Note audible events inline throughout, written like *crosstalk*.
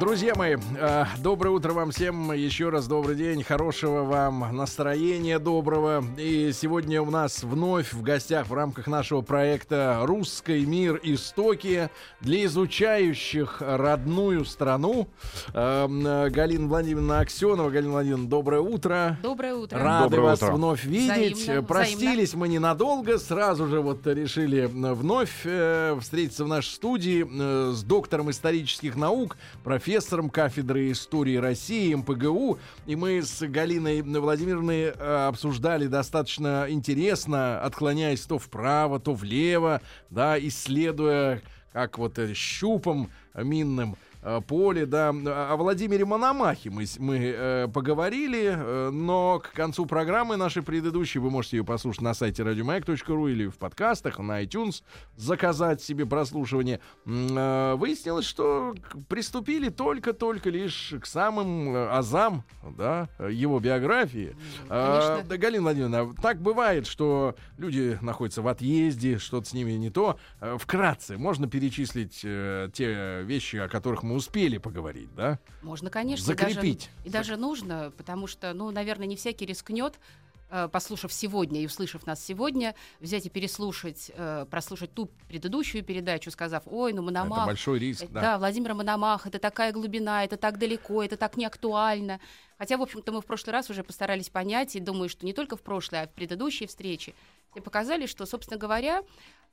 Друзья мои, э, доброе утро вам всем. Еще раз добрый день, хорошего вам настроения доброго. И сегодня у нас вновь в гостях в рамках нашего проекта «Русский мир. Истоки» для изучающих родную страну. Э, Галина Владимировна Аксенова. Галина Владимировна, доброе утро. Доброе утро. Рады Доброе вас утро. вновь видеть. Взаимно, Простились мы ненадолго. Сразу же вот решили вновь э, встретиться в нашей студии э, с доктором исторических наук, профессором кафедры истории России МПГУ. И мы с Галиной Владимировной э, обсуждали достаточно интересно, отклоняясь то вправо, то влево, да, исследуя как вот э, щупом минным поле, да. О Владимире Мономахе мы, мы э, поговорили, э, но к концу программы нашей предыдущей вы можете ее послушать на сайте радиомаяк.ру или в подкастах, на iTunes, заказать себе прослушивание. Э, Выяснилось, что приступили только-только лишь к самым э, азам, да, э, его биографии. Конечно. да, Галина Владимировна, так бывает, что люди находятся в отъезде, что-то с ними не то. Э, Вкратце, можно перечислить э, те вещи, о которых мы успели поговорить, да? Можно, конечно. и Закрепить. Даже, и даже нужно, потому что, ну, наверное, не всякий рискнет, э, послушав сегодня и услышав нас сегодня, взять и переслушать, э, прослушать ту предыдущую передачу, сказав, ой, ну, Это Мономах, большой риск, да. да, Владимир Мономах, это такая глубина, это так далеко, это так не актуально. Хотя, в общем-то, мы в прошлый раз уже постарались понять, и думаю, что не только в прошлой, а в предыдущей встрече, все показали, что, собственно говоря,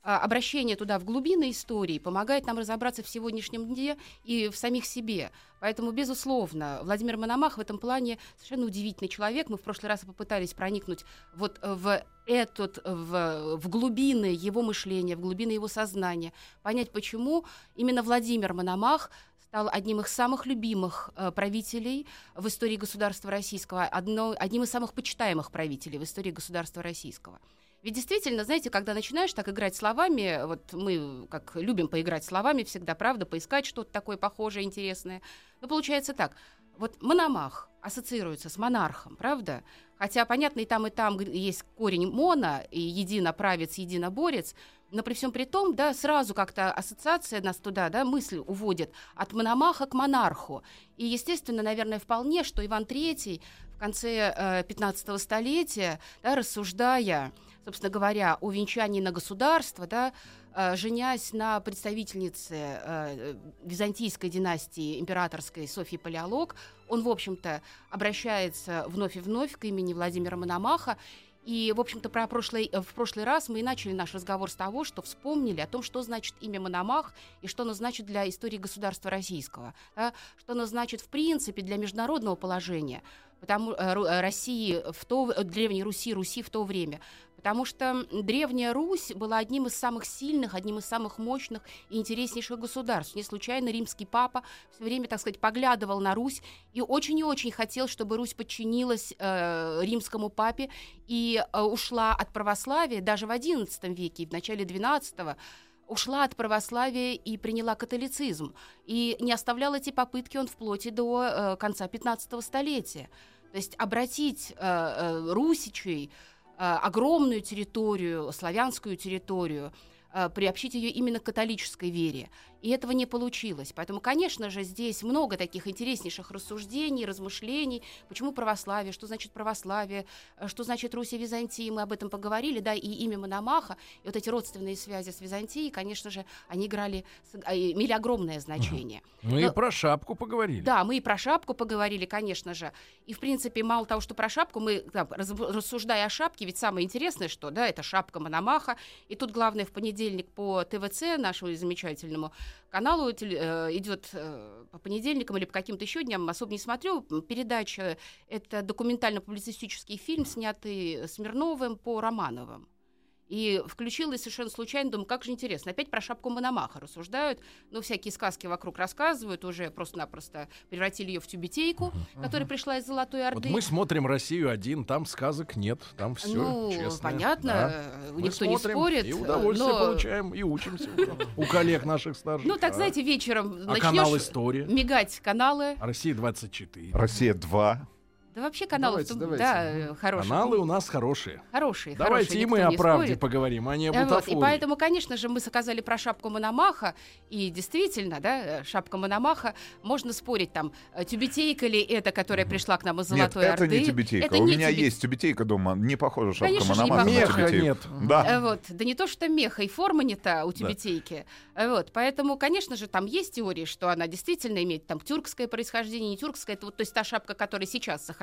обращение туда в глубины истории помогает нам разобраться в сегодняшнем дне и в самих себе. Поэтому, безусловно, Владимир Мономах в этом плане совершенно удивительный человек. Мы в прошлый раз попытались проникнуть вот в этот, в, в глубины его мышления, в глубины его сознания, понять, почему именно Владимир Мономах стал одним из самых любимых э, правителей в истории государства российского, одно, одним из самых почитаемых правителей в истории государства российского. Ведь действительно, знаете, когда начинаешь так играть словами, вот мы как любим поиграть словами всегда, правда, поискать что-то такое похожее, интересное, но получается так. Вот Мономах ассоциируется с монархом, правда? Хотя, понятно, и там, и там есть корень мона, и единоправец, единоборец, но при всем при том, да, сразу как-то ассоциация нас туда, да, мысль уводит от Мономаха к монарху. И, естественно, наверное, вполне, что Иван III в конце э, 15 столетия, да, рассуждая, собственно говоря, о венчании на государство, да, э, женясь на представительнице э, византийской династии императорской Софьи Палеолог, он, в общем-то, обращается вновь и вновь к имени Владимира Мономаха. И, в общем-то, про прошлый, э, в прошлый раз мы и начали наш разговор с того, что вспомнили о том, что значит имя Мономах и что оно значит для истории государства российского, да, что оно значит, в принципе, для международного положения потому, России в то, Древней Руси, Руси в то время. Потому что Древняя Русь была одним из самых сильных, одним из самых мощных и интереснейших государств. Не случайно римский папа все время, так сказать, поглядывал на Русь и очень и очень хотел, чтобы Русь подчинилась э, римскому папе и э, ушла от православия даже в XI веке, и в начале XII ушла от православия и приняла католицизм. И не оставлял эти попытки он вплоть до э, конца 15 столетия. То есть обратить э, э, русичей, огромную территорию, славянскую территорию, э, приобщить ее именно к католической вере. И этого не получилось. Поэтому, конечно же, здесь много таких интереснейших рассуждений, размышлений. Почему православие, что значит православие, э, что значит Русь и Византия. Мы об этом поговорили, да, и имя Мономаха, и вот эти родственные связи с Византией, конечно же, они играли, а, имели огромное значение. Мы и Но- про шапку поговорили. Да, мы и про шапку поговорили, конечно же. И, в принципе, мало того, что про шапку, мы, там, рассуждая о шапке, ведь самое интересное, что, да, это шапка Мономаха. И тут, главное, в понедельник по ТВЦ, нашему замечательному каналу, э, идет э, по понедельникам или по каким-то еще дням, особо не смотрю, передача, это документально-публицистический фильм, снятый Смирновым по Романовым. И включилась совершенно случайно, думаю, как же интересно. Опять про шапку Мономаха рассуждают, ну, всякие сказки вокруг рассказывают, уже просто-напросто превратили ее в тюбетейку, которая пришла из Золотой Орды. Вот мы смотрим Россию один, там сказок нет, там все ну, честно. понятно, Да. э, Мы никто не смотрим спорит. И удовольствие но- получаем, и учимся у коллег наших старших. Ну, так, знаете, вечером А начнешь мигать каналы. А Россия 24. Россия 2. Да вообще каналы Давайте, давайте. да, хорошие. Каналы у нас хорошие. Хорошие, Давайте хорошие, и мы о правде спорит. поговорим, а не об Э, вот, И бутафории. поэтому, конечно же, мы сказали про шапку Мономаха, и действительно, да, шапка Мономаха, можно спорить там, э, тюбетейка ли это, которая пришла к нам из Нет, Золотой это Орды. не тюбетейка. Это У не меня тюбе- есть тюбетейка дома. Не похожа шапка Конечно же, не Мономаха на тюбетейку. нет. Да. Э, Вот, да не то, что меха, и форма не та у тюбетейки. Э, Вот, поэтому, конечно же, там есть теории, что она действительно имеет там тюркское происхождение, не тюркское. Это вот, то есть та шапка, которая сейчас сохранилась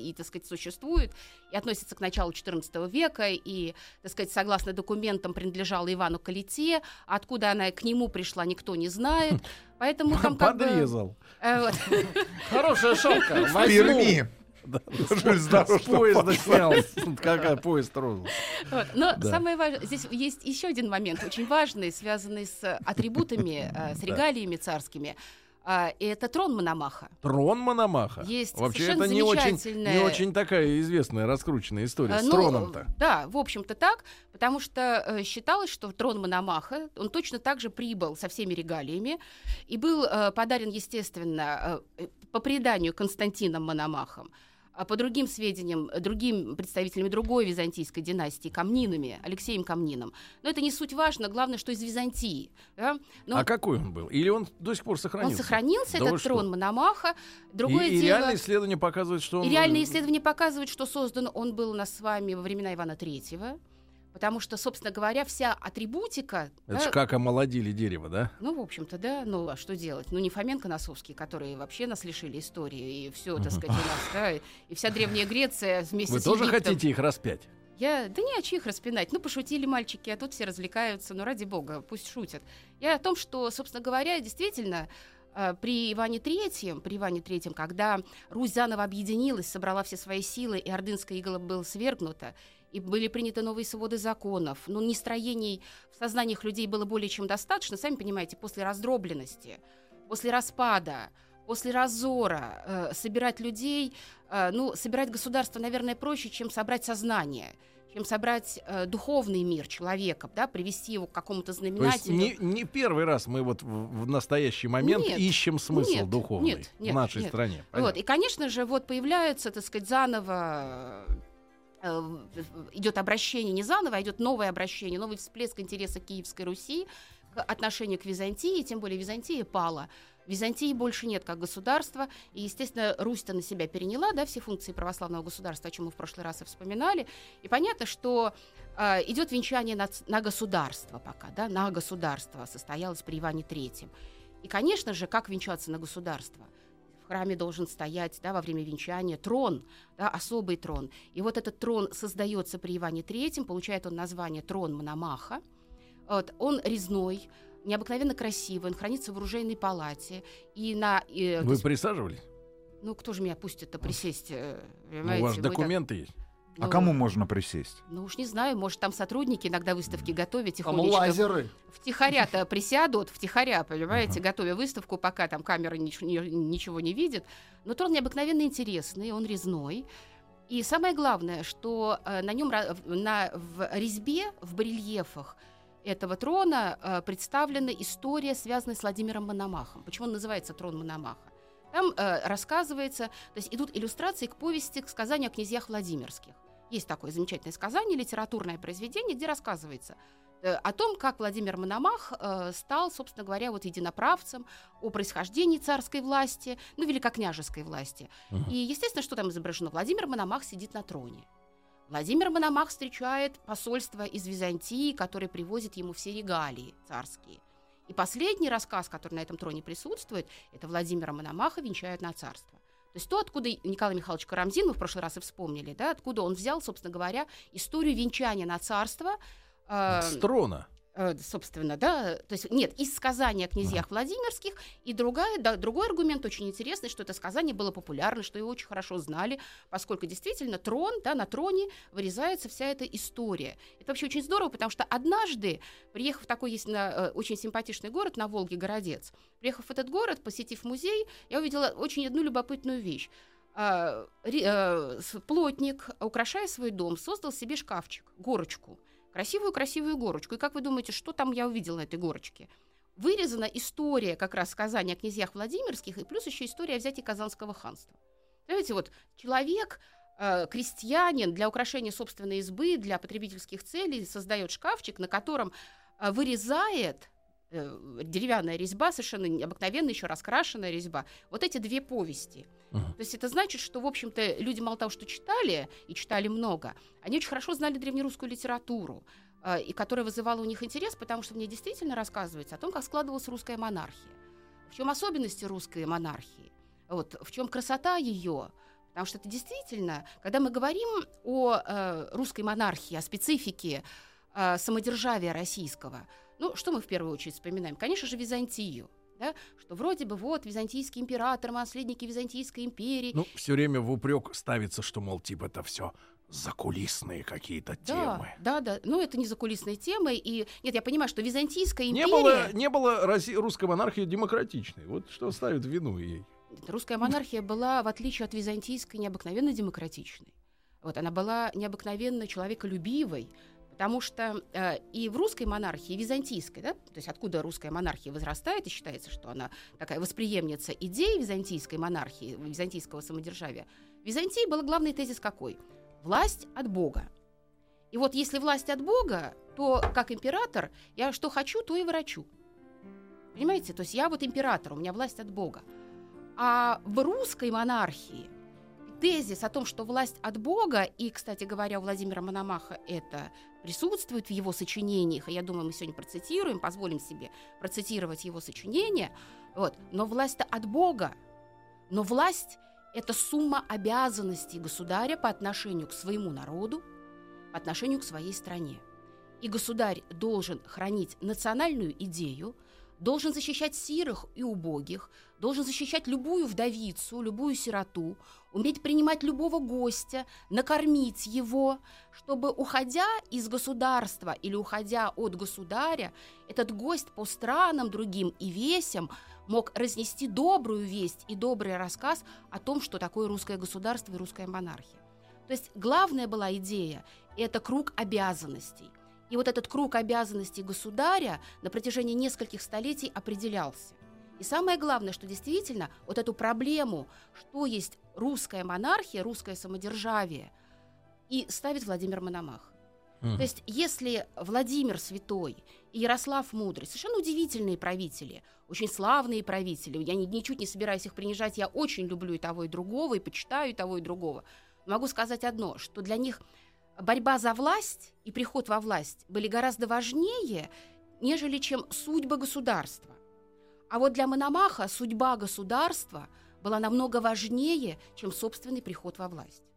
и, так сказать, существует, и относится к началу XIV века, и, так сказать, согласно документам, принадлежала Ивану Калите. Откуда она к нему пришла, никто не знает. Поэтому там как. Подрезал. э. Хорошая шапка. В. Перми. С поезда снял. Какая поезд. Вот. Но самое важное, здесь есть еще один момент, очень важный, связанный с атрибутами, э, с регалиями царскими. А, и это трон Мономаха. Трон Мономаха. Есть Вообще это не очень, не очень такая известная, раскрученная история Э, с ну, троном-то. Да, в общем-то так, потому что э, считалось, что трон Мономаха, он точно так же прибыл со всеми регалиями и был э, подарен, естественно, э, по преданию Константином Мономахом, а по другим сведениям, э, другим представителями другой византийской династии, Камнинами, Алексеем Камнином. Но это не суть важно, главное, что из Византии. да. Ну, А какой он был? Или он до сих пор он сохранился? сохранился, Да этот что? трон Мономаха. Другое и, и дело... реальные исследования показывают, что он... И реальные исследования показывают, что создан он был у нас с вами во времена Ивана Третьего, потому что, собственно говоря, вся атрибутика... Это да, ж как омолодили дерево, да? Ну, в общем-то, да, ну, а что делать? Ну, не Фоменко Носовский, которые вообще нас лишили истории, и все, так сказать, у нас, да, и вся Древняя Греция вместе Вы с тоже Египтом. хотите их распять? Я, да не о чьих распинать. Ну, пошутили мальчики, а тут все развлекаются. Ну, ради бога, пусть шутят. Я о том, что, собственно говоря, действительно, э, при Иване Третьем, при Иване Третьем, когда Русь заново объединилась, собрала все свои силы, и Ордынская игола была свергнута, и были приняты новые своды законов, ну, нестроений в сознаниях людей было более чем достаточно, сами понимаете, после раздробленности, после распада, после разора, э, собирать людей, э, ну, собирать государство, наверное, проще, чем собрать сознание, чем собрать э, духовный мир человека, да, привести его к какому-то То есть знаменателю. не, не первый раз мы вот в, в настоящий момент Нет, ищем смысл нет, духовный нет, нет, в нашей нет. стране. Вот, и, конечно же, вот появляются, так сказать, заново идет обращение не заново, а идет новое обращение, новый всплеск интереса Киевской Руси к отношению к Византии, тем более Византия пала. Византии больше нет как государства, и, естественно, Русь-то на себя переняла, да, все функции православного государства, о чем мы в прошлый раз и вспоминали. И понятно, что э, идет венчание на, на государство пока, да, на государство состоялось при Иване Третьем. И, конечно же, как венчаться на государство? Храме должен стоять да, во время венчания трон, да, особый трон. И вот этот трон создается при Иване Третьем, получает он название трон Мономаха. Вот, он резной, необыкновенно красивый, он хранится в оружейной палате. И на... то Вы есть, присаживались? ну, кто же меня пустит-то присесть? э, Ну, у вас Мы так- документы А ну, кому можно присесть? Ну уж не знаю, может там сотрудники иногда выставки готовят Там тихонечко. лазеры. Втихаря-то *laughs* присядут, втихаря, понимаете, готовя выставку, пока там камера нич- ни- ничего не видит. Но трон необыкновенно интересный, он резной. И самое главное, что э, на нем на, в резьбе, в барельефах этого трона э, представлена история, связанная с Владимиром Мономахом. Почему он называется трон Мономаха? Там э, рассказывается, то есть идут иллюстрации к повести, к сказанию о князьях Владимирских. Есть такое замечательное сказание, литературное произведение, где рассказывается э, о том, как Владимир Мономах э, стал, собственно говоря, вот единоправцем, о происхождении царской власти, ну, великокняжеской власти. Мгм. И, естественно, что там изображено? Владимир Мономах сидит на троне. Владимир Мономах встречает посольство из Византии, которое привозит ему все регалии царские. И последний рассказ, который на этом троне присутствует, это Владимира Мономаха венчают на царство. То есть то, откуда Николай Михайлович Карамзин, мы в прошлый раз и вспомнили, да, откуда он взял, собственно говоря, историю венчания на царство. э, С трона. Э, собственно, да, то есть нет, из сказания о князьях Владимирских, и другая, да, другой аргумент очень интересный, что это сказание было популярно, что его очень хорошо знали, поскольку действительно трон, да, на троне вырезается вся эта история. Это вообще очень здорово, потому что однажды, приехав в такой есть на, э, очень симпатичный город на Волге, Городец, приехав в этот город, посетив музей, я увидела очень одну любопытную вещь. А, ри- э, с- плотник, украшая свой дом, создал себе шкафчик, горочку, красивую-красивую горочку. И как вы думаете, что там я увидела на этой горочке? Вырезана история как раз сказания о князьях Владимирских, и плюс еще история о взятии Казанского ханства. Знаете, вот человек, э, крестьянин для украшения собственной избы, для потребительских целей создает шкафчик, на котором э, вырезает деревянная резьба, совершенно необыкновенная, еще раскрашенная резьба. Вот эти две повести. Мгм. То есть это значит, что, в общем-то, люди мало того, что читали, и читали много, они очень хорошо знали древнерусскую литературу, э, и которая вызывала у них интерес, потому что мне действительно рассказывается о том, как складывалась русская монархия. В чем особенности русской монархии? Вот, в чем красота ее? Потому что это действительно, когда мы говорим о э, русской монархии, о специфике э, самодержавия российского, ну, что мы в первую очередь вспоминаем? Конечно же, Византию. Да? Что вроде бы вот византийский император, наследники Византийской империи. Ну, все время в упрек ставится, что, мол, типа, это все закулисные какие-то да, темы. да, да. Ну, это не закулисные темы. И нет, я понимаю, что Византийская Не империя. было, не было Росси- русской монархии демократичной. Вот что ставит вину ей. Русская монархия была, в отличие от византийской, необыкновенно демократичной. Вот, она была необыкновенно человеколюбивой, потому что э, и в русской монархии, и византийской, да, то есть откуда русская монархия возрастает, и считается, что она такая восприемница идей византийской монархии, византийского самодержавия, в Византии был главный тезис какой? Власть от Бога. И вот если власть от Бога, то как император я что хочу, то и ворочу. Понимаете? То есть я вот император, у меня власть от Бога. А в русской монархии тезис о том, что власть от Бога, и, кстати говоря, у Владимира Мономаха это присутствует в его сочинениях, и я думаю, мы сегодня процитируем, позволим себе процитировать его сочинения, вот, но власть от Бога, но власть – это сумма обязанностей государя по отношению к своему народу, по отношению к своей стране. И государь должен хранить национальную идею, должен защищать сирых и убогих, должен защищать любую вдовицу, любую сироту, уметь принимать любого гостя, накормить его, чтобы, уходя из государства или уходя от государя, этот гость по странам другим и весям мог разнести добрую весть и добрый рассказ о том, что такое русское государство и русская монархия. То есть главная была идея – это круг обязанностей. И вот этот круг обязанностей государя на протяжении нескольких столетий определялся. И самое главное, что действительно вот эту проблему, что есть русская монархия, русское самодержавие, и ставит Владимир Мономах. Мгм. То есть, если Владимир Святой и Ярослав Мудрый, совершенно удивительные правители, очень славные правители, я ни- ничуть не собираюсь их принижать, я очень люблю и того, и другого, и почитаю и того, и другого. Могу сказать одно, что для них борьба за власть и приход во власть были гораздо важнее, нежели чем судьба государства. А вот для Мономаха судьба государства была намного важнее, чем собственный приход во власть.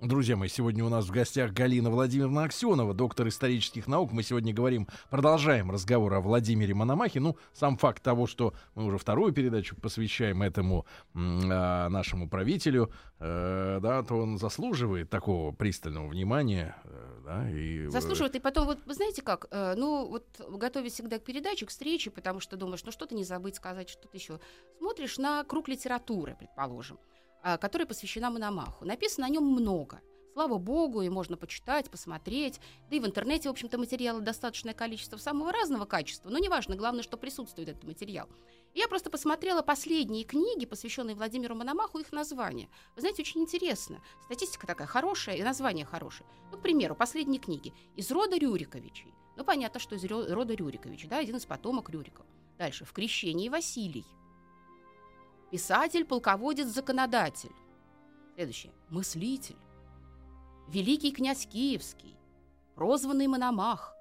Друзья мои, сегодня у нас в гостях Галина Владимировна Аксенова, доктор исторических наук. Мы сегодня говорим, продолжаем разговор о Владимире Мономахе. Ну, сам факт того, что мы уже вторую передачу посвящаем этому а, нашему правителю, э, да, то он заслуживает такого пристального внимания. э, да, и, э, Заслуживает. И потом, вот вы знаете как, э, ну вот готовясь всегда к передаче, к встрече, потому что думаешь, ну что-то не забыть сказать, что-то еще. Смотришь на круг литературы, предположим, которая посвящена Мономаху. Написано о нем много. Слава богу, и можно почитать, посмотреть. Да и в интернете, в общем-то, материала достаточное количество самого разного качества. Но неважно, главное, что присутствует этот материал. И я просто посмотрела последние книги, посвященные Владимиру Мономаху, их названия. Вы знаете, очень интересно. Статистика такая хорошая, и название хорошее. Ну, к примеру, последние книги. Из рода Рюриковичей. Ну, понятно, что из рода Рюриковичей, да, один из потомок Рюриков. Дальше. В крещении Василий. Писатель, полководец, законодатель. Следующее. Мыслитель. Великий князь Киевский. Прозванный Мономах.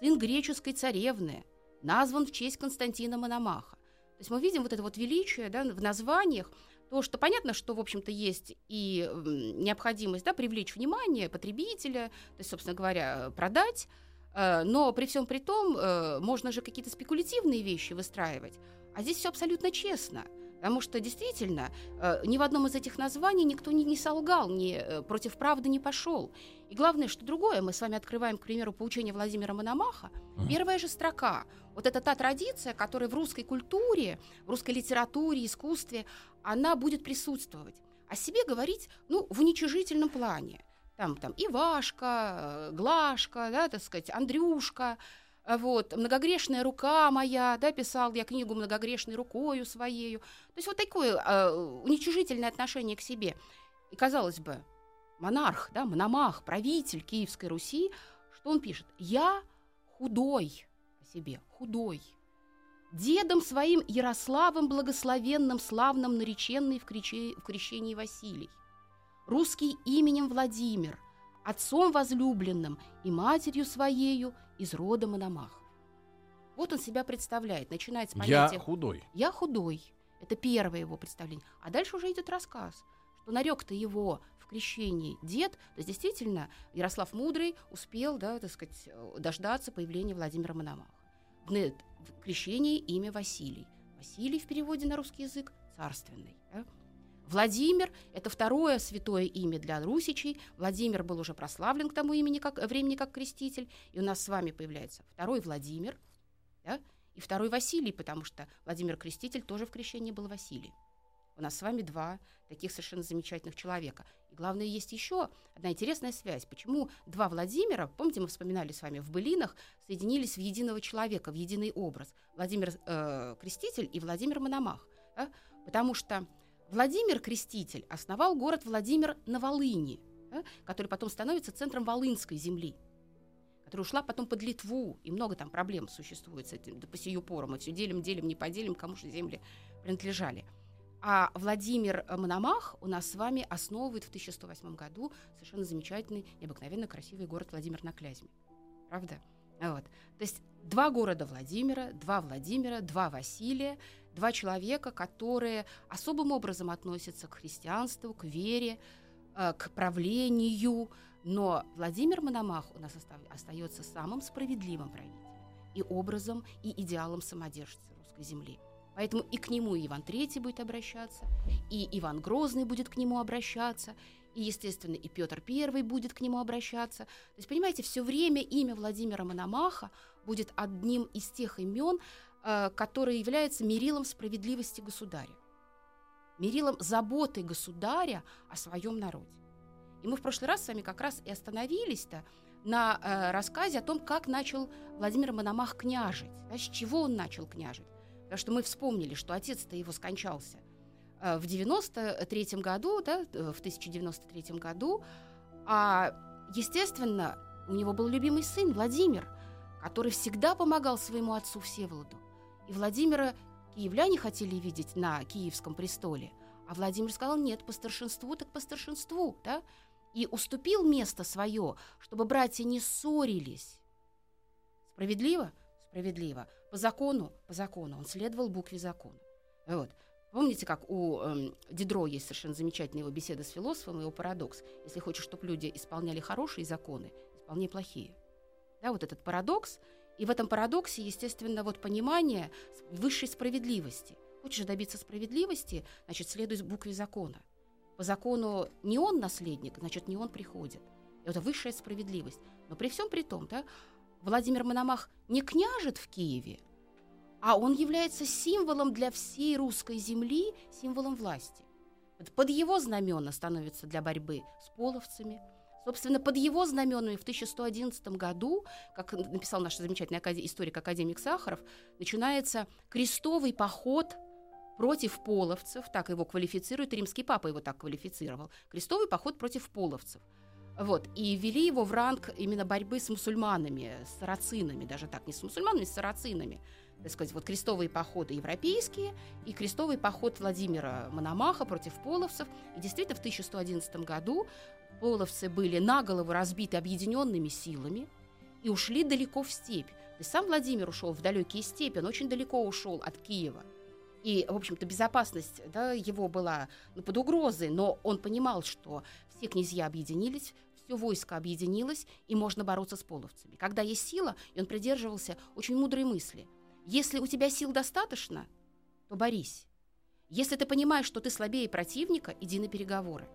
Сын греческой царевны. Назван в честь Константина Мономаха. То есть мы видим вот это вот величие да, в названиях, то, что понятно, что, в общем-то, есть и необходимость да, привлечь внимание потребителя, то есть, собственно говоря, продать Э, но при всем при том, э, можно же какие-то спекулятивные вещи выстраивать. А здесь все абсолютно честно. Потому что действительно э, ни в одном из этих названий никто не, не солгал, ни э, против правды не пошел. И главное, что другое, мы с вами открываем, к примеру, поучение Владимира Мономаха. Первая же строка. Вот это та традиция, которая в русской культуре, в русской литературе, искусстве, она будет присутствовать. О себе говорить, ну, в уничижительном плане. Там, там Ивашка, э, Глашка, да, так сказать, Андрюшка, вот, многогрешная рука моя, да, писал я книгу многогрешной рукою своею. То есть вот такое э, уничижительное отношение к себе. И казалось бы, монарх, да, мономах, правитель Киевской Руси, что он пишет? Я худой о себе, худой. Дедом своим Ярославом благословенным, славным нареченный в, криче, в крещении Василий. Русский именем Владимир, отцом возлюбленным и матерью своею из рода Мономах. Вот он себя представляет, начинает с понятия Я худой. «я худой». Это первое его представление. А дальше уже идет рассказ, что нарек-то его в крещении дед, то есть действительно Ярослав Мудрый успел, да, так сказать, дождаться появления Владимира Мономаха. В крещении имя Василий. Василий в переводе на русский язык царственный. да. Владимир – это второе святое имя для русичей. Владимир был уже прославлен к тому имени как, времени как креститель. И у нас с вами появляется второй Владимир да, и второй Василий, потому что Владимир Креститель тоже в крещении был Василий. У нас с вами два таких совершенно замечательных человека. И главное, есть еще одна интересная связь. Почему два Владимира, помните, мы вспоминали с вами в былинах, соединились в единого человека, в единый образ. Владимир э, Креститель и Владимир Мономах. да? Потому что Владимир Креститель основал город Владимир на Волыни, да, который потом становится центром Волынской земли, которая ушла потом под Литву, и много там проблем существует с этим, да по сию пору. Мы все делим, делим, не поделим, кому же земли принадлежали. А Владимир э, Мономах у нас с вами основывает в 1108 году совершенно замечательный, необыкновенно красивый город Владимир на Клязьме. Правда? Вот. То есть два города Владимира, два Владимира, два Василия, два человека, которые особым образом относятся к христианству, к вере, э, к правлению. Но Владимир Мономах у нас оста- остается самым справедливым правителем и образом, и идеалом самодержца русской земли. Поэтому и к нему и Иван III будет обращаться, и Иван Грозный будет к нему обращаться, и, естественно, и Петр I будет к нему обращаться. То есть, понимаете, все время имя Владимира Мономаха будет одним из тех имен, которое является мерилом справедливости государя, мерилом заботы государя о своем народе. И мы в прошлый раз с вами как раз и остановились-то на э, рассказе о том, как начал Владимир Мономах княжить, да, с чего он начал княжить. Потому что мы вспомнили, что отец-то его скончался э, в 93 году, да, э, в 1093 году, а, естественно, у него был любимый сын Владимир, который всегда помогал своему отцу Всеволоду. И Владимира киевляне хотели видеть на киевском престоле, а Владимир сказал, нет, по старшинству так по старшинству, да, и уступил место свое, чтобы братья не ссорились. Справедливо? Справедливо. По закону? По закону. Он следовал букве закона. Вот. Помните, как у эм, Дидро есть совершенно замечательная его беседа с философом, его парадокс. Если хочешь, чтобы люди исполняли хорошие законы, исполняй плохие. Да, вот этот парадокс. И в этом парадоксе, естественно, вот понимание высшей справедливости. Хочешь добиться справедливости, значит, следуй букве закона. По закону не он наследник, значит, не он приходит. Это высшая справедливость. Но при всем при том, да, Владимир Мономах не княжит в Киеве, а он является символом для всей русской земли, символом власти. Под его знамена становится для борьбы с половцами. Собственно, под его знаменами в 1111 году, как написал наш замечательный историк академик Сахаров, начинается крестовый поход против половцев, так его квалифицирует, римский папа его так квалифицировал, крестовый поход против половцев. Вот, и ввели его в ранг именно борьбы с мусульманами, с сарацинами, даже так, не с мусульманами, с сарацинами. Так сказать, вот крестовые походы европейские и крестовый поход Владимира Мономаха против половцев. И действительно, в 1111 году половцы были на голову разбиты объединенными силами и ушли далеко в степь. Есть сам Владимир ушел в далекие степи, он очень далеко ушел от Киева. И, в общем-то, безопасность да, его была ну, под угрозой, но он понимал, что все князья объединились, все войско объединилось, и можно бороться с половцами. Когда есть сила, и он придерживался очень мудрой мысли. Если у тебя сил достаточно, то борись. Если ты понимаешь, что ты слабее противника, иди на переговоры.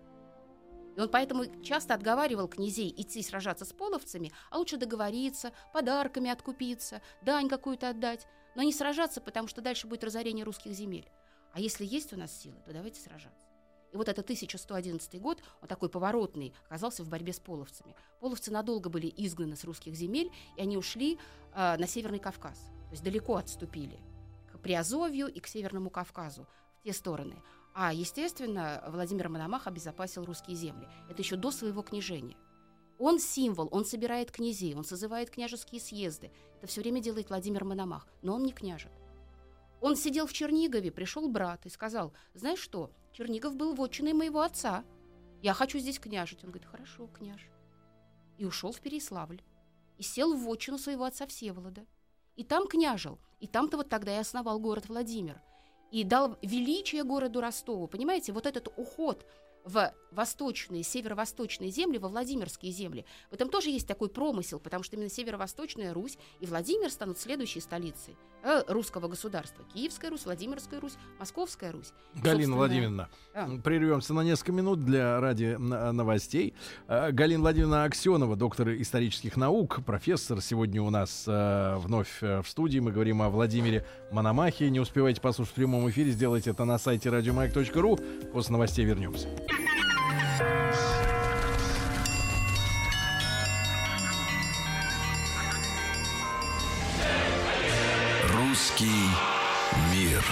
И он поэтому часто отговаривал князей идти сражаться с половцами, а лучше договориться, подарками откупиться, дань какую-то отдать, но не сражаться, потому что дальше будет разорение русских земель. А если есть у нас силы, то давайте сражаться. И вот это 1111 год, он такой поворотный, оказался в борьбе с половцами. Половцы надолго были изгнаны с русских земель, и они ушли э, на Северный Кавказ, то есть далеко отступили к Приазовью и к Северному Кавказу, в те стороны. А, естественно, Владимир Мономах обезопасил русские земли. Это еще до своего княжения. Он символ, он собирает князей, он созывает княжеские съезды. Это все время делает Владимир Мономах, но он не княжет. Он сидел в Чернигове, пришел брат и сказал, знаешь что, Чернигов был вотчиной моего отца. Я хочу здесь княжить. Он говорит, хорошо, княж. И ушел в Переславль. И сел в вотчину своего отца Всеволода. И там княжил. И там-то вот тогда и основал город Владимир. И дал величие городу Ростову. Понимаете, вот этот уход – в восточные, северо-восточные земли, во Владимирские земли. В этом тоже есть такой промысел, потому что именно северо-восточная Русь и Владимир станут следующей столицей э, русского государства. Киевская Русь, Владимирская Русь, Московская Русь. Галина Собственно... Владимировна, а. прервемся на несколько минут для ради новостей. Э, Галина Владимировна Аксенова, доктор исторических наук, профессор, сегодня у нас э, вновь э, в студии. Мы говорим о Владимире Мономахе. Не успевайте послушать в прямом эфире, сделайте это на сайте радиомаяк.ру. После новостей вернемся. Русский мир.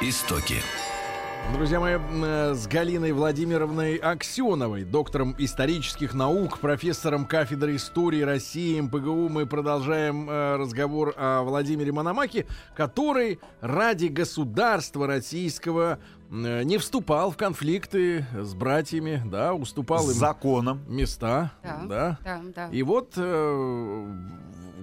Истоки. Друзья мои, э, с Галиной Владимировной Аксеновой, доктором исторических наук, профессором кафедры истории России МПГУ, мы продолжаем э, разговор о Владимире Мономахе, который ради государства российского не вступал в конфликты с братьями, да, уступал с им законом места, да, да. да, да. И вот э,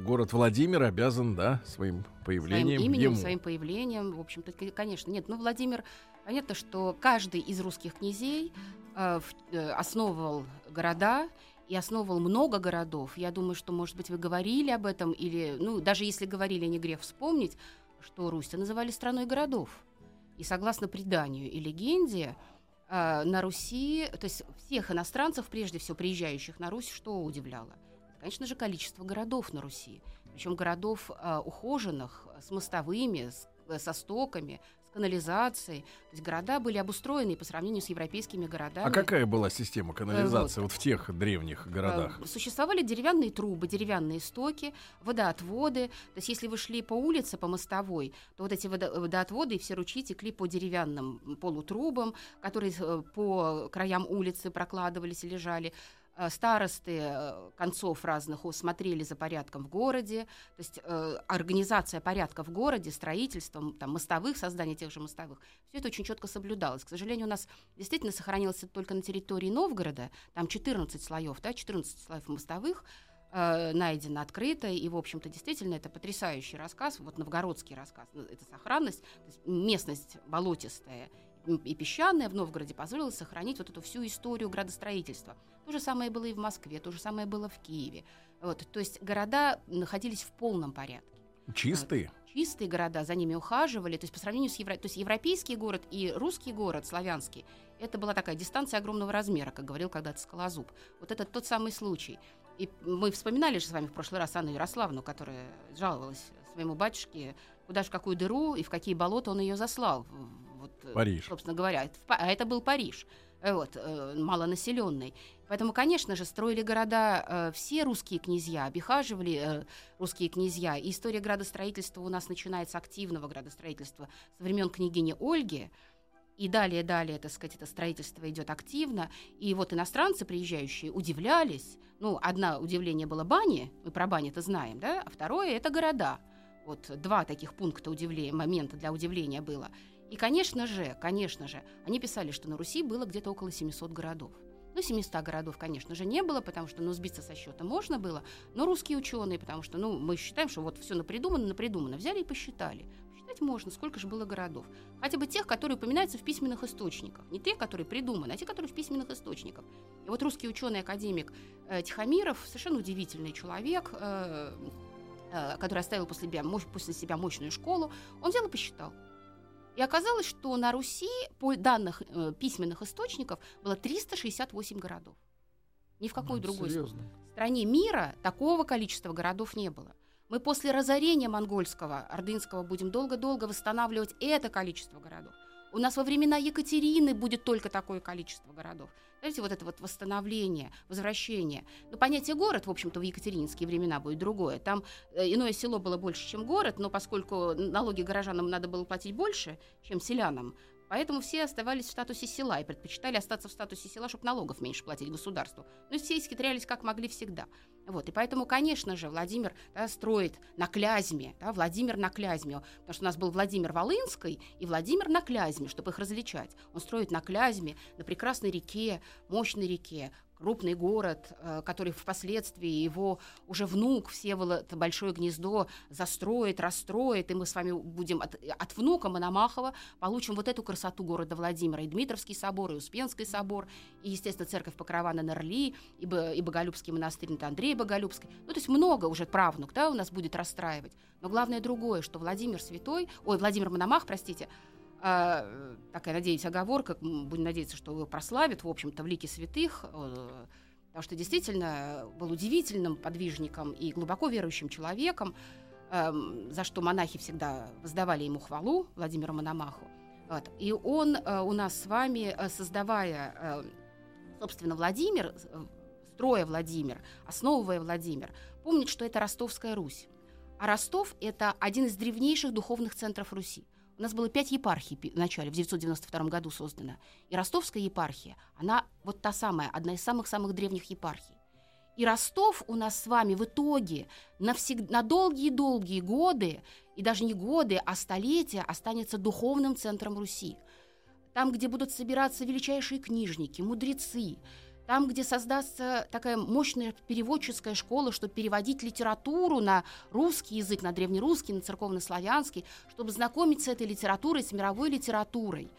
город Владимир обязан, да, своим появлением своим именем, ему. своим появлением, в общем-то, конечно, нет, ну Владимир Понятно, что каждый из русских князей э, э, основывал города и основывал много городов. Я думаю, что, может быть, вы говорили об этом, или, ну, даже если говорили, не грех вспомнить, что Русь называли страной городов. И согласно преданию и легенде, э, на Руси, то есть всех иностранцев, прежде всего приезжающих на Русь, что удивляло? Конечно же, количество городов на Руси. Причем городов э, ухоженных, с мостовыми, с, со стоками, канализацией. То есть города были обустроены по сравнению с европейскими городами. А какая была система канализации вот, вот в тех древних городах? Э, существовали деревянные трубы, деревянные стоки, водоотводы. То есть если вы шли по улице, по мостовой, то вот эти водоотводы и все ручьи текли по деревянным полутрубам, которые э, по краям улицы прокладывались и лежали. Э, старосты э, концов разных смотрели за порядком в городе, то есть э, организация порядка в городе, строительство там, мостовых, создание тех же мостовых, все это очень четко соблюдалось. К сожалению, у нас действительно сохранилось это только на территории Новгорода, там 14 слоев, да, 14 слоев мостовых, найдено открыто, и, в общем-то, действительно, это потрясающий рассказ, вот новгородский рассказ, это сохранность, местность болотистая, и песчаная в Новгороде позволила сохранить вот эту всю историю градостроительства. То же самое было и в Москве, то же самое было в Киеве. Вот, то есть города находились в полном порядке. Чистые? чистые города, за ними ухаживали. То есть по сравнению с Евро... то есть европейский город и русский город, славянский, это была такая дистанция огромного размера, как говорил когда-то Скалозуб. Вот это тот самый случай. И мы вспоминали же с вами в прошлый раз Анну Ярославну, которая жаловалась своему батюшке, куда же в какую дыру и в какие болота он ее заслал вот, э, Париж. собственно говоря. А это был Париж, э, вот, э, малонаселенный. Поэтому, конечно же, строили города все русские князья, обихаживали русские князья. И история градостроительства у нас начинается активного градостроительства со времен княгини Ольги. И далее, далее, так сказать, это строительство идет активно. И вот иностранцы, приезжающие, удивлялись. Ну, одно удивление было бани, мы про бани это знаем, да, а второе – это города. Вот два таких пункта удивления, момента для удивления было. И, конечно же, конечно же, они писали, что на Руси было где-то около 700 городов. Ну, 700 городов, конечно же, не было, потому что, ну, сбиться со счета можно было, но русские ученые, потому что, ну, мы считаем, что вот все напридумано, напридумано, взяли и посчитали. Посчитать можно, сколько же было городов. Хотя бы тех, которые упоминаются в письменных источниках. Не те, которые придуманы, а те, которые в письменных источниках. И вот русский ученый-академик э, Тихомиров, совершенно удивительный человек, э, э, который оставил после себя, после себя мощную школу, он взял и посчитал. И оказалось, что на Руси, по данных э, письменных источников, было 368 городов. Ни в какой Ну, другой серьезно. стране мира такого количества городов не было. Мы после разорения монгольского, ордынского будем долго-долго восстанавливать это количество городов. У нас во времена Екатерины будет только такое количество городов. Знаете, вот это вот восстановление, возвращение. Ну, понятие город, в общем-то, в екатеринские времена будет другое. Там э, иное село было больше, чем город, но поскольку налоги горожанам надо было платить больше, чем селянам, Поэтому все оставались в статусе села и предпочитали остаться в статусе села, чтобы налогов меньше платить государству. Но все исхитрялись как могли всегда. Вот. И поэтому, конечно же, Владимир да, строит на Клязьме, да, Владимир на Клязьме, потому что у нас был Владимир Волынский и Владимир на Клязьме, чтобы их различать. Он строит на Клязьме, на прекрасной реке, мощной реке, крупный город, э, который впоследствии его уже внук Всеволод Большое Гнездо застроит, расстроит, и мы с вами будем от, от внука Мономахова получим вот эту красоту города Владимира, и Дмитровский собор, и Успенский собор, и, естественно, церковь Покрова на Нерли, и, и Боголюбский монастырь на Андрей Боголюбский. Ну, то есть много уже правнук, да, у нас будет расстраивать. Но главное другое, что Владимир Святой, ой, Владимир Мономах, простите, а, такая, надеюсь, оговорка, будем надеяться, что его прославят, в общем-то, в лике святых, э, потому что действительно был удивительным подвижником и глубоко верующим человеком, эм, за что монахи всегда воздавали ему хвалу, Владимиру Мономаху. Вот. И он э, у нас с вами, э, создавая, э, собственно, Владимир, э, строя Владимир, основывая Владимир, помнит, что это Ростовская Русь. А Ростов – это один из древнейших духовных центров Руси. У нас было пять епархий в начале, в 992 году создано. И Ростовская епархия, она вот та самая, одна из самых-самых древних епархий. И Ростов у нас с вами в итоге навсег- на долгие-долгие годы, и даже не годы, а столетия останется духовным центром Руси. Там, где будут собираться величайшие книжники, мудрецы, там, где создастся такая мощная переводческая школа, чтобы переводить литературу на русский язык, на древнерусский, на церковнославянский, чтобы знакомить с этой литературой, с мировой литературой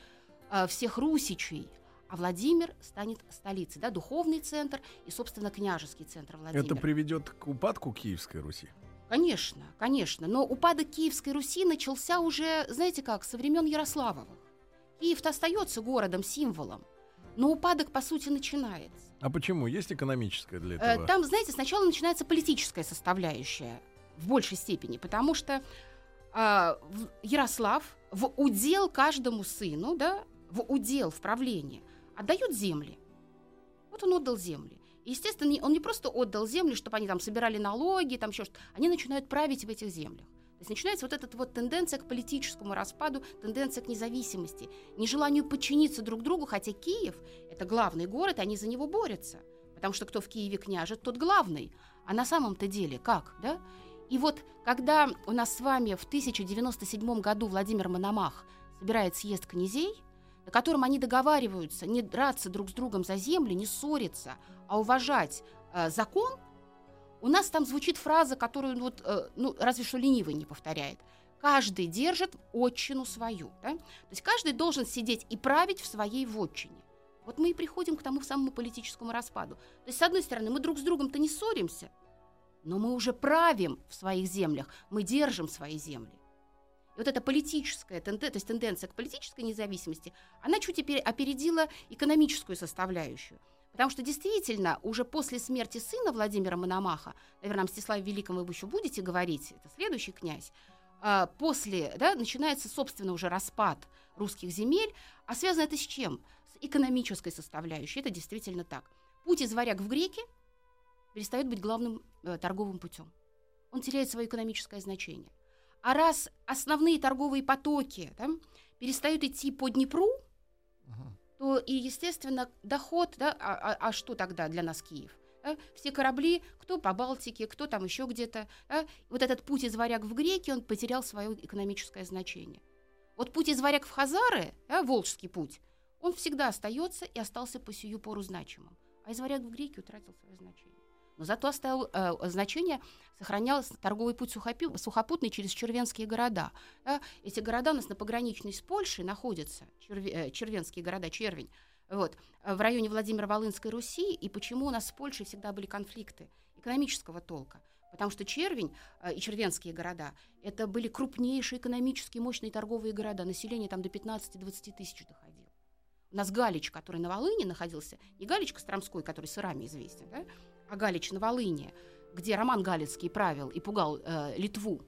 э, всех русичей. А Владимир станет столицей, да, духовный центр и, собственно, княжеский центр Владимира. Это приведет к упадку Киевской Руси. Конечно, конечно. Но упадок Киевской Руси начался уже, знаете как, со времен Ярославовых. Киев-то остается городом, символом. Но упадок, по сути, начинается. А почему? Есть экономическая для Э, этого? Там, знаете, сначала начинается политическая составляющая в большей степени, потому что в- Ярослав в удел каждому сыну, да, в удел, в правление, отдает земли. Вот он отдал земли. Естественно, он не просто отдал земли, чтобы они там собирали налоги, там еще что-то. Они начинают править в этих землях. То есть начинается вот эта вот тенденция к политическому распаду, тенденция к независимости, нежеланию подчиниться друг другу, хотя Киев – это главный город, и они за него борются. Потому что кто в Киеве княжет, тот главный. А на самом-то деле как, да? И вот когда у нас с вами в 1097 году Владимир Мономах собирает съезд князей, на котором они договариваются не драться друг с другом за землю, не ссориться, а уважать э, закон, у нас там звучит фраза, которую вот, э, ну, разве что ленивый не повторяет. Каждый держит отчину свою. Да? То есть каждый должен сидеть и править в своей вотчине. Вот мы и приходим к тому самому политическому распаду. То есть, с одной стороны, мы друг с другом-то не ссоримся, но мы уже правим в своих землях, мы держим свои земли. И вот эта политическая тенденция, то есть тенденция к политической независимости, она чуть опер- опередила экономическую составляющую. Потому что действительно, уже после смерти сына Владимира Мономаха, наверное, о Мстиславе Великом вы еще будете говорить, это следующий князь, а, после, да, начинается, собственно, уже распад русских земель. А связано это с чем? С экономической составляющей. Это действительно так. Путь из варяг в греки перестает быть главным э, торговым путем. Он теряет свое экономическое значение. А раз основные торговые потоки да, перестают идти по Днепру, то и, естественно, доход, да, а, а- а что тогда для нас Киев? да? Все корабли, кто по Балтике, кто там еще где-то. да? Вот этот путь из варяг в греки, он потерял свое экономическое значение. Вот путь из варяг в Хазары, да, Волжский путь, он всегда остается и остался по сию пору значимым. А из варяг в греки утратил свое значение. Но зато оставил э, значение, сохранял торговый путь сухопи- сухопутный через червенские города. Да? Эти города у нас на пограничной с Польшей находятся, черве, э, червенские города, червень, вот, в районе Владимира-Волынской Руси. И почему у нас с Польшей всегда были конфликты экономического толка? Потому что Червень э, и червенские города – это были крупнейшие экономически мощные торговые города. Население там до 15-20 тысяч доходило. У нас Галич, который на Волыне находился, не Галич Костромской, который сырами известен, да, а Галич на Волыне, где Роман Галицкий правил и пугал э, Литву.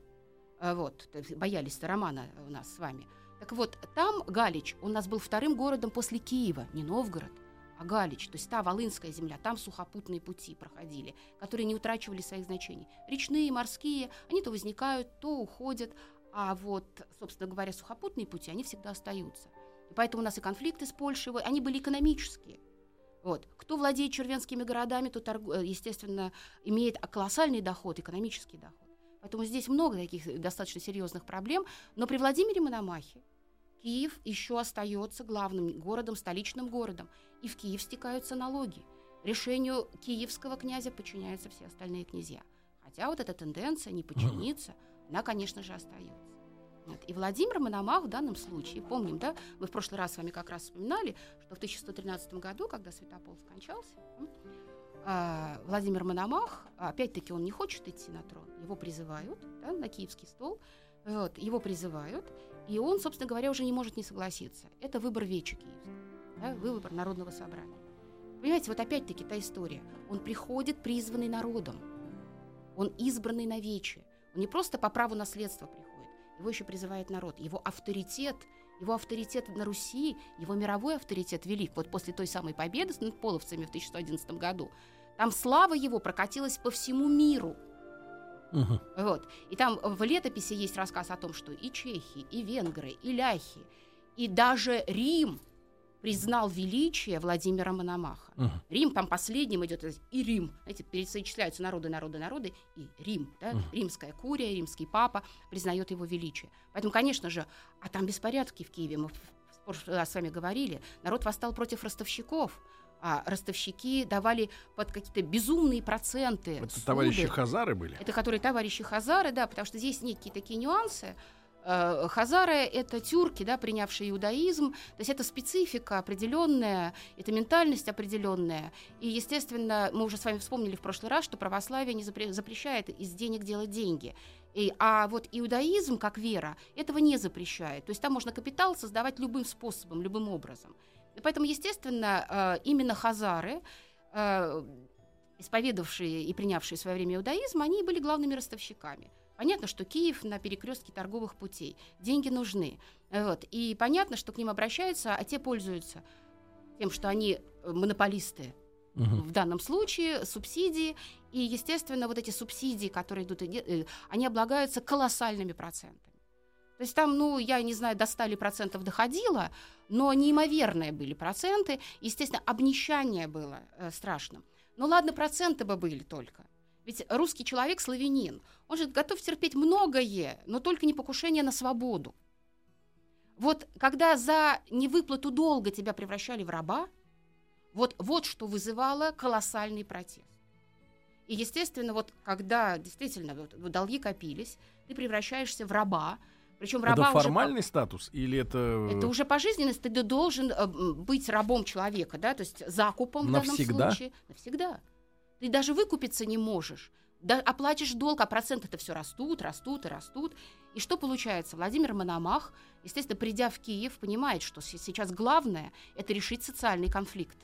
Э, вот, боялись-то Романа у нас с вами. Так вот, там Галич у нас был вторым городом после Киева, не Новгород – а Галич, то есть та Волынская земля, там сухопутные пути проходили, которые не утрачивали своих значений. Речные, морские, они то возникают, то уходят, а вот, собственно говоря, сухопутные пути, они всегда остаются. И поэтому у нас и конфликты с Польшей, они были экономические. Вот. Кто владеет червенскими городами, то, э, естественно, имеет колоссальный доход, экономический доход. Поэтому здесь много таких достаточно серьезных проблем. Но при Владимире Мономахе Киев еще остается главным городом, столичным городом, и в Киев стекаются налоги. Решению киевского князя подчиняются все остальные князья. Хотя вот эта тенденция не подчиниться, она, конечно же, остается. Вот. И Владимир Мономах в данном случае, помним, да, мы в прошлый раз с вами как раз вспоминали, что в 1113 году, когда Святополк скончался, а, Владимир Мономах, опять-таки он не хочет идти на трон, его призывают да, на киевский стол, вот, его призывают, и он, собственно говоря, уже не может не согласиться. Это выбор Вечи Киевского, да, выбор Народного собрания. Понимаете, вот опять-таки та история. Он приходит призванный народом. Он избранный на вече. Он не просто по праву наследства приходит, его еще призывает народ. Его авторитет, его авторитет на Руси, его мировой авторитет велик. Вот после той самой победы над половцами в 1111 году, там слава его прокатилась по всему миру. Угу. Вот. И там в летописи есть рассказ о том, что и чехи, и венгры, и ляхи, и даже Рим признал величие Владимира Мономаха. Угу. Рим там последним идет, и Рим, знаете, перечисляются народы, народы, народы, и Рим, да, угу. римская курия, римский папа признает его величие. Поэтому, конечно же, а там беспорядки в Киеве, мы с вами говорили, народ восстал против ростовщиков, а ростовщики давали под какие-то безумные проценты. Это суды. товарищи Хазары были? Это которые товарищи Хазары, да, потому что здесь некие такие нюансы. Э, Хазары — это тюрки, да, принявшие иудаизм, то есть это специфика определенная, это ментальность определенная. И, естественно, мы уже с вами вспомнили в прошлый раз, что православие не запрещает из денег делать деньги. И, а вот иудаизм, как вера, этого не запрещает. То есть там можно капитал создавать любым способом, любым образом. И поэтому, естественно, э, именно хазары, э, исповедовавшие и принявшие в свое время иудаизм, они были главными ростовщиками. Понятно, что Киев на перекрестке торговых путей. Деньги нужны. Вот. И понятно, что к ним обращаются, а те пользуются тем, что они монополисты угу. в данном случае, субсидии. И, естественно, вот эти субсидии, которые идут, э, они облагаются колоссальными процентами. То есть там, ну, я не знаю, до 100 процентов доходило, но неимоверные были проценты. Естественно, обнищание было э, страшным. Ну ладно, проценты бы были только. Ведь русский человек славянин. Он же готов терпеть многое, но только не покушение на свободу. Вот когда за невыплату долга тебя превращали в раба, вот, вот что вызывало колоссальный протест. И, естественно, вот когда действительно вот, долги копились, ты превращаешься в раба, причем раба это формальный уже... статус или это... Это уже пожизненность, ты должен э, быть рабом человека, да, то есть закупом Навсегда? в данном случае. Навсегда. Ты даже выкупиться не можешь. Да, оплатишь долг, а проценты-то все растут, растут и растут. И что получается? Владимир Мономах, естественно, придя в Киев, понимает, что сейчас главное – это решить социальный конфликт.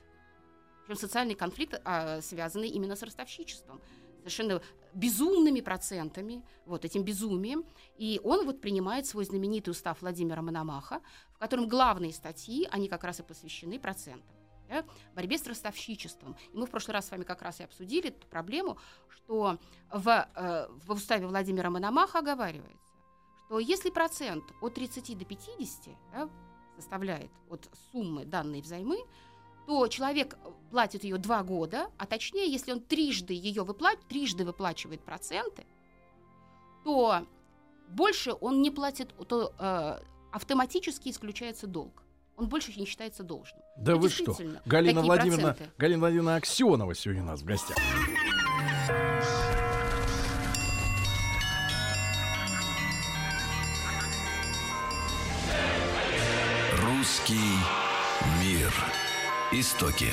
Причем социальный конфликт, а, связанный именно с ростовщичеством совершенно безумными процентами, вот этим безумием. И он вот принимает свой знаменитый устав Владимира Мономаха, в котором главные статьи, они как раз и посвящены процентам. Да, борьбе с ростовщичеством. И мы в прошлый раз с вами как раз и обсудили эту проблему, что в, э, в уставе Владимира Мономаха оговаривается, что если процент от 30 до 50 да, составляет от суммы данной взаймы, то человек платит ее два года, а точнее, если он трижды ее выплачивает, трижды выплачивает проценты, то больше он не платит, то э, автоматически исключается долг он больше не считается должным. Да и вы что? Галина Владимировна, проценты. Галина Владимировна Аксенова сегодня у нас в гостях. Русский мир. Истоки.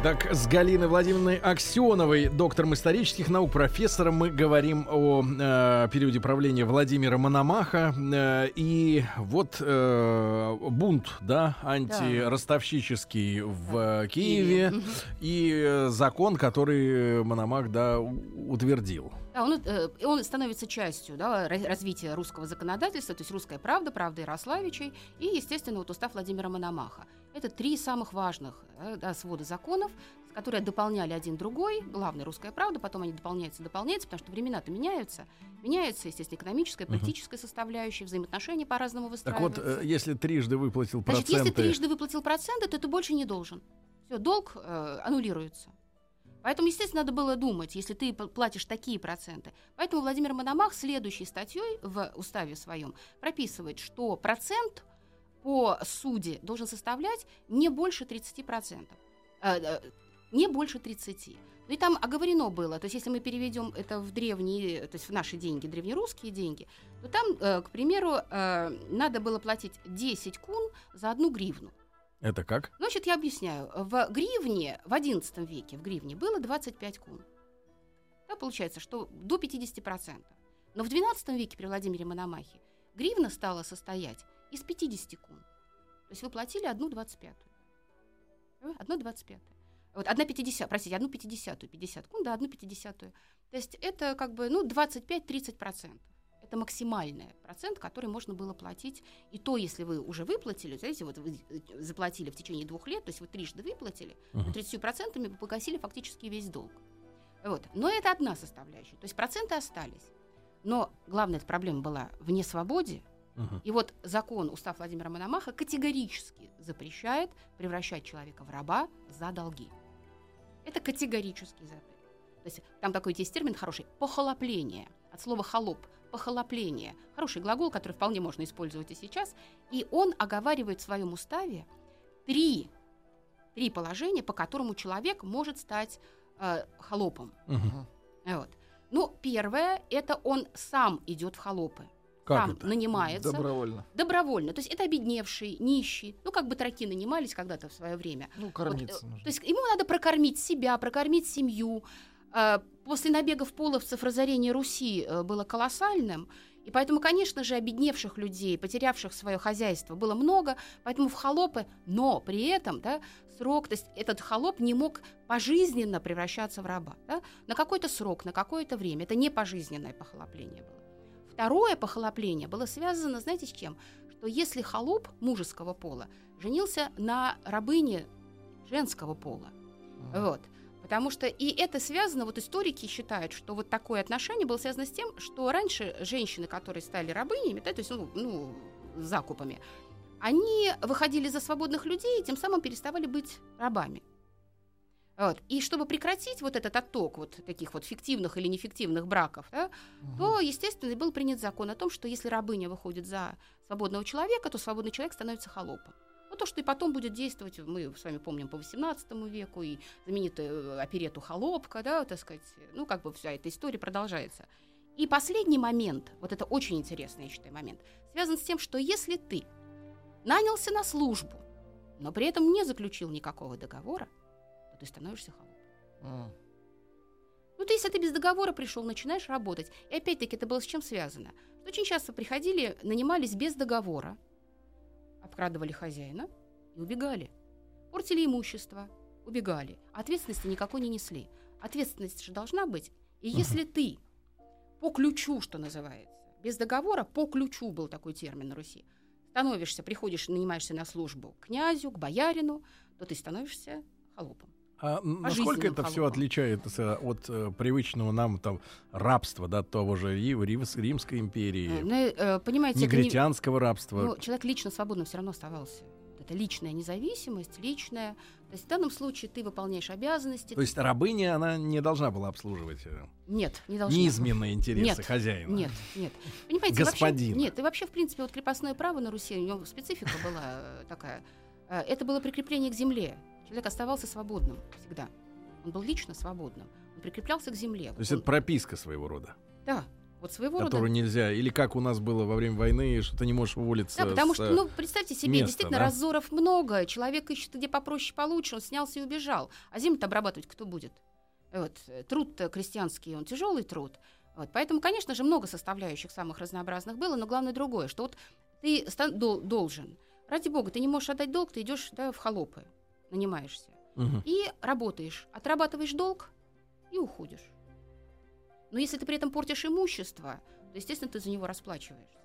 Итак, с Галиной Владимировной Аксеновой, доктором исторических наук, профессором, мы говорим о э, периоде правления Владимира Мономаха. Э, и вот э, бунт, да, антиростовщический в Киеве. И э, закон, который Мономах, да, утвердил. Да, он, э, он становится частью да, ра- развития русского законодательства, то есть русская правда, правда Ярославичей и, естественно, вот устав Владимира Мономаха. Это три самых важных э, да, свода законов, которые дополняли один другой. Главное русская правда, потом они дополняются, дополняются, потому что времена-то меняются. Меняется, естественно, экономическая, политическая составляющая, взаимоотношения по-разному Так вот, выстраиваются. э, если трижды выплатил Значит, проценты... если трижды выплатил проценты, то ты больше не должен. Все, долг э, аннулируется. Поэтому, естественно, надо было думать, если ты платишь такие проценты. Поэтому Владимир Мономах следующей статьей в уставе своем прописывает, что процент по суде должен составлять не больше 30%. Э, э, не больше 30. Ну и там оговорено было, то есть если мы переведем это в древние, то есть в наши деньги, древнерусские деньги, то там, э, к примеру, э, надо было платить 10 кун за одну гривну. Это как? Значит, я объясняю. В гривне, в XI веке в гривне было 25 кун. Да, получается, что до 50%. Но в XII веке при Владимире Мономахе гривна стала состоять из 50 кун. То есть вы платили одну 25 Одну 25 вот, одна 50, простите, одну 50 50 кун, да, одну 50 То есть это как бы, ну, 25-30%. Это максимальный процент, который можно было платить. И то, если вы уже выплатили, знаете, вот вы заплатили в течение двух лет, то есть вы трижды выплатили, Мгм. 30% вы погасили фактически весь долг. Вот. Но это одна составляющая. То есть проценты остались. Но главная проблема была в несвободе. И вот закон, устав Владимира Мономаха категорически запрещает превращать человека в раба за долги. Это категорический запрет. То есть там такой есть термин хороший – похолопление. От слова «холоп» – похолопление. Хороший глагол, который вполне можно использовать и сейчас. И он оговаривает в своем уставе три, три положения, по которому человек может стать э, холопом. Мгм. Вот. Ну, первое – это он сам идет в холопы. Как сам это? нанимается Добровольно. добровольно. То есть это обедневший, нищий. Ну, как бы траки нанимались когда-то в свое время. Ну, Вот, кормиться э, нужно. то есть ему надо прокормить себя, прокормить семью. Э, После набегов половцев разорение Руси э, было колоссальным. И поэтому, конечно же, обедневших людей, потерявших свое хозяйство, было много, поэтому в холопы, но при этом да, срок, то есть этот холоп не мог пожизненно превращаться в раба. Да, на какой-то срок, на какое-то время. Это не пожизненное похолопление было. Второе похолопление было связано, знаете, с чем? Что если холоп мужеского пола женился на рабыне женского пола, Мгм. вот. Потому что и это связано, вот историки считают, что вот такое отношение было связано с тем, что раньше женщины, которые стали рабынями, да, то есть ну, ну, закупами, они выходили за свободных людей и тем самым переставали быть рабами. Вот. И чтобы прекратить вот этот отток вот таких вот фиктивных или нефиктивных браков, да, Мгм. то, естественно, был принят закон о том, что если рабыня выходит за свободного человека, то свободный человек становится холопом. Ну, то, что и потом будет действовать, мы с вами помним по XVIII веку и знаменитую э, оперету «Холопка», да, так сказать, ну, как бы вся эта история продолжается. И последний момент, вот это очень интересный, я считаю, момент, связан с тем, что если ты нанялся на службу, но при этом не заключил никакого договора, ты становишься холопом. М. Ну, то есть, если ты без договора пришел, начинаешь работать. И опять-таки это было с чем связано? Очень часто приходили, нанимались без договора, обкрадывали хозяина и убегали. Портили имущество, убегали. Ответственности никакой не несли. Ответственность же должна быть. И если ты по ключу, что называется, без договора, по ключу был такой термин на Руси, становишься, приходишь, нанимаешься на службу к князю, к боярину, то ты становишься холопом. А насколько это все отличается от э, привычного нам там рабства, да, того же Ри- Римс- Римской Э, империи, ну, э, понимаете, это не- негритянского рабства? Ну, человек лично свободным все равно оставался. Это личная независимость, личная. То есть в данном случае ты выполняешь обязанности. То есть рабыня, она не должна была обслуживать э, нет, не должна. неизменные интересы Нет, хозяина. Нет, нет. Понимаете, Господина. вообще, нет, и вообще, в принципе, вот крепостное право на Руси, у него специфика была э, такая. Э, Это было прикрепление к земле. Человек оставался свободным всегда. Он был лично свободным. Он прикреплялся к земле. То есть Он- это прописка своего рода. Да. Вот своего Которую рода... нельзя. Или как у нас было во время войны, что ты не можешь уволиться. Да, потому что, э, ну, представьте себе, места, действительно, да? разоров много. Человек ищет где попроще, получше, он снялся и убежал. А землю-то обрабатывать кто будет? Вот. э, Труд-то крестьянский, он тяжелый труд. Вот. Поэтому, конечно же, много составляющих самых разнообразных было, но главное другое, что вот ты стан- дол- должен. Ради бога, ты не можешь отдать долг, ты идешь да, в холопы, нанимаешься. Мгм. И работаешь, отрабатываешь долг и уходишь. Но если ты при этом портишь имущество, то, естественно, ты за него расплачиваешься.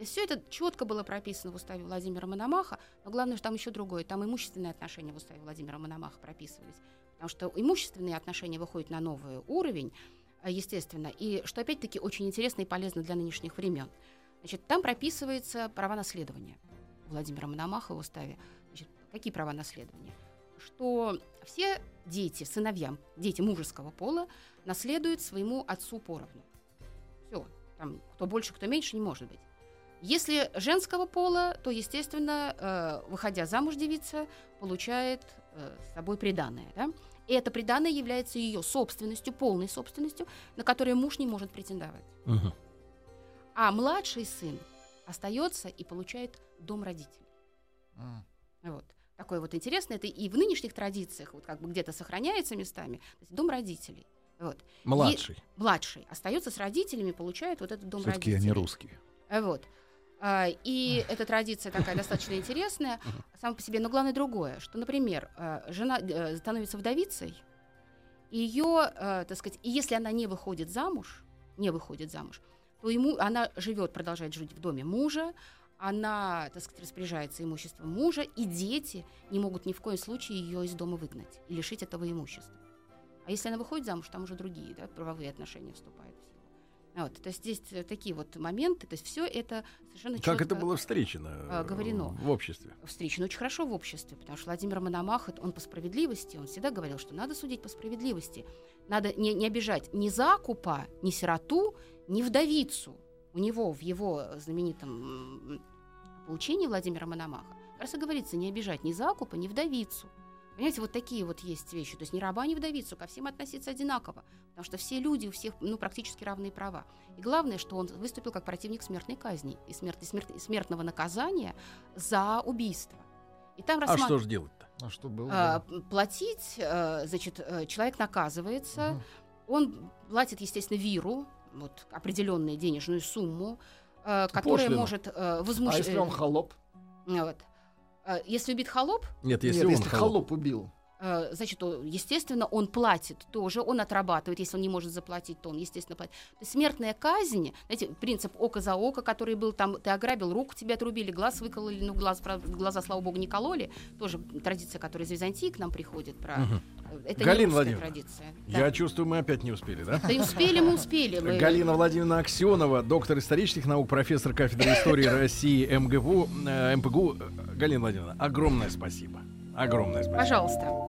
То есть все это четко было прописано в уставе Владимира Мономаха, но главное, что там еще другое. Там имущественные отношения в уставе Владимира Мономаха прописывались. Потому что имущественные отношения выходят на новый уровень, а, естественно, и что опять-таки очень интересно и полезно для нынешних времен. Значит, там прописывается права наследования Владимира Мономаха в уставе. Значит, какие права наследования? Что все дети, сыновья, дети мужеского пола наследуют своему отцу поровну. Все, там кто больше, кто меньше не может быть. Если женского пола, то, естественно, э, выходя замуж девица, получает э, с собой приданное. Да? И это приданное является ее собственностью, полной собственностью, на которую муж не может претендовать. Мгм. А младший сын остается и получает дом родителей. М. Вот. Такое вот интересное. Это и в нынешних традициях вот как бы где-то сохраняется местами. Дом родителей. Вот. Младший. Младший остается с родителями, получает вот этот дом Все-таки родителей. они русские. А, Вот. А, И *laughs* эта традиция такая достаточно интересная сама по себе, но главное другое, что, например, а, жена э, становится вдовицей, и ее, э, так сказать, и если она не выходит замуж, не выходит замуж, то ему она живет, продолжает жить в доме мужа, она, так сказать, распоряжается имуществом мужа, и дети не могут ни в коем случае ее из дома выгнать и лишить этого имущества. А если она выходит замуж, там уже другие да, правовые отношения вступают в силу. Вот, то есть здесь э, такие вот моменты, то есть все это совершенно Как это было встречено э, говорено. в обществе? встречено очень хорошо в обществе, потому что Владимир Мономах, он по справедливости, он всегда говорил, что надо судить по справедливости. Надо не, не обижать ни закупа, ни сироту, ни вдовицу. У него в его знаменитом м, поучении Владимира Мономаха как раз и говорится, не обижать ни закупа, ни вдовицу. Понимаете, вот такие вот есть вещи. То есть ни раба, ни вдовицу, ко всем относиться одинаково. Потому что все люди, у всех ну, практически равные права. И главное, что он выступил как противник смертной казни и, смерти, смерти- смертного наказания за убийство. И там А рассма- что же делать-то? А что было? а, платить, э, значит, э, человек наказывается, Мгм. он платит, естественно, виру, вот определенную денежную сумму, э, которая Пошлину. может э, А возмущать. если он холоп? Вот. Э, Если убит холоп, Нет, если Нет, он если холоп. холоп убил. Э, значит, естественно, он платит тоже, он отрабатывает. Если он не может заплатить, то он, естественно, платит. Смертная казнь, знаете, принцип око за око, который был там, ты ограбил, руку тебе отрубили, глаз выкололи, ну, глаз, глаза, слава богу, не кололи. Тоже традиция, которая из Византии к нам приходит. Про... Мгм. Это Галина Владимировна, традиция. Я Да. чувствую, мы опять не успели, да? Да и успели мы, успели. Мы... Галина Владимировна Аксенова, доктор исторических наук, профессор кафедры истории России МГУ, э, МПГУ. Галина Владимировна, огромное спасибо. Огромное спасибо. Пожалуйста.